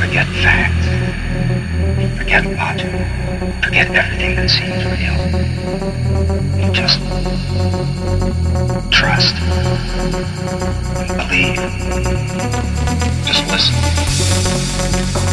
Forget facts. Forget logic. Forget everything that seems real. You just trust. Believe. Just listen.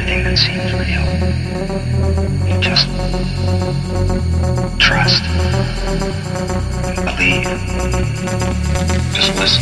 Everything that seems real. You just trust. Believe. Just listen.